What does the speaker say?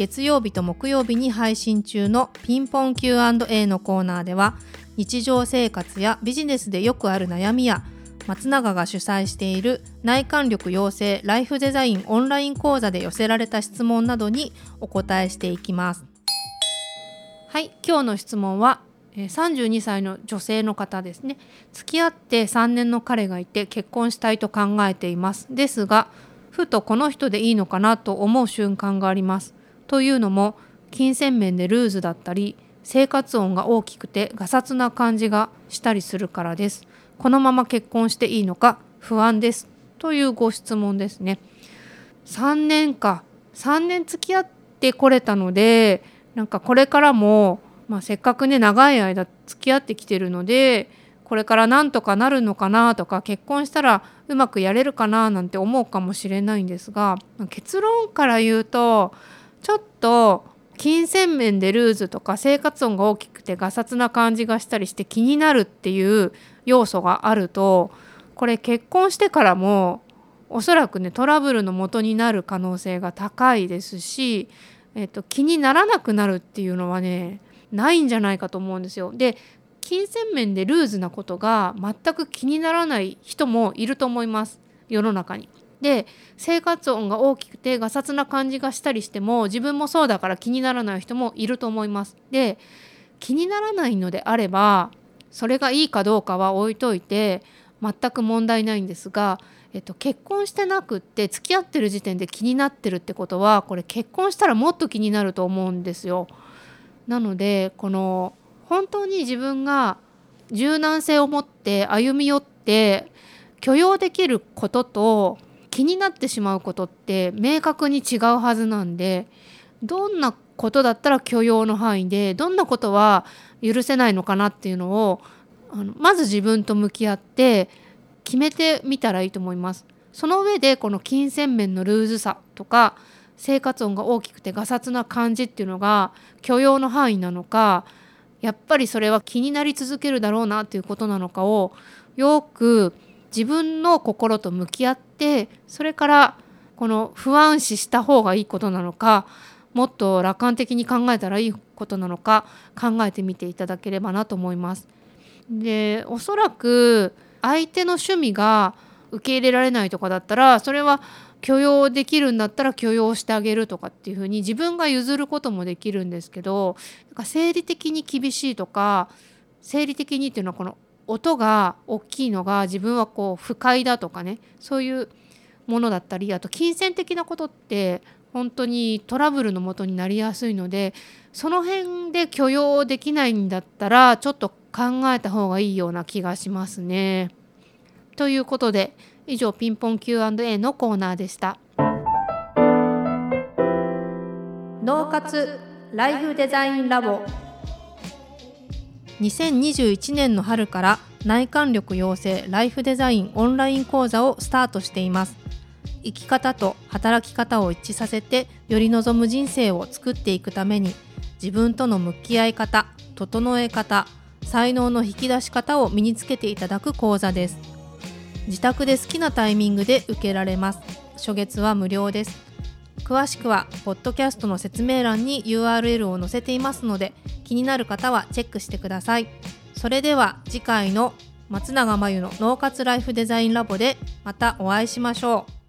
月曜日と木曜日に配信中のピンポン Q&A のコーナーでは日常生活やビジネスでよくある悩みや松永が主催している内観力養成ライフデザインオンライン講座で寄せられた質問などにお答えしていきます。はい今日の質問は32歳の女性の方ですね。付き合って3年の彼がいて結婚したいと考えています。ですがふとこの人でいいのかなと思う瞬間があります。というのも金銭面でルーズだったり生活音が大きくてガサツな感じがしたりするからです。このまま結婚していいのか不安です。というご質問ですね。3年か。3年付き合ってこれたのでなんかこれからも、まあ、せっかくね長い間付き合ってきてるのでこれからなんとかなるのかなとか結婚したらうまくやれるかななんて思うかもしれないんですが結論から言うとちょっと金銭面でルーズとか生活音が大きくてガサツな感じがしたりして気になるっていう要素があるとこれ結婚してからもおそらくねトラブルの元になる可能性が高いですし、えっと、気にならなくなるっていうのはねないんじゃないかと思うんですよ。で金銭面でルーズなことが全く気にならない人もいると思います世の中に。で生活音が大きくてガサツな感じがしたりしても自分もそうだから気にならない人もいると思います。で気にならないのであればそれがいいかどうかは置いといて全く問題ないんですが、えっと、結婚してなくって付き合ってる時点で気になってるってことはこれ結婚したらもっと気になると思うんですよ。なのでこの本当に自分が柔軟性を持って歩み寄って許容できることと気になってしまうことって明確に違うはずなんでどんなことだったら許容の範囲でどんなことは許せないのかなっていうのをあのまず自分と向き合って決めてみたらいいと思います。その上でこの金銭面のルーズさとか生活音が大きくてガサツな感じっていうのが許容の範囲なのかやっぱりそれは気になり続けるだろうなっていうことなのかをよく自分の心と向き合ってそれからこの不安視した方がいいことなのかもっと楽観的に考えたらいいことなのか考えてみていただければなと思います。でおそらく相手の趣味が受け入れられないとかだったらそれは許容できるんだったら許容してあげるとかっていうふうに自分が譲ることもできるんですけどなんか生理的に厳しいとか生理的にっていうのはこの音が大きいのが自分はこう不快だとかねそういうものだったりあと金銭的なことって本当にトラブルのもとになりやすいのでその辺で許容できないんだったらちょっと考えた方がいいような気がしますね。ということで以上ピンポン Q&A のコーナーでした。脳活ライフデザインラボ2021年の春から内観力養成ライフデザインオンライン講座をスタートしています。生き方と働き方を一致させてより望む人生を作っていくために自分との向き合い方整え方才能の引き出し方を身につけていただく講座です。自宅で好きなタイミングで受けられます。初月は無料です。詳しくはポッドキャストの説明欄に URL を載せていますので気になる方はチェックしてください。それでは次回の松永真由の脳活ライフデザインラボでまたお会いしましょう。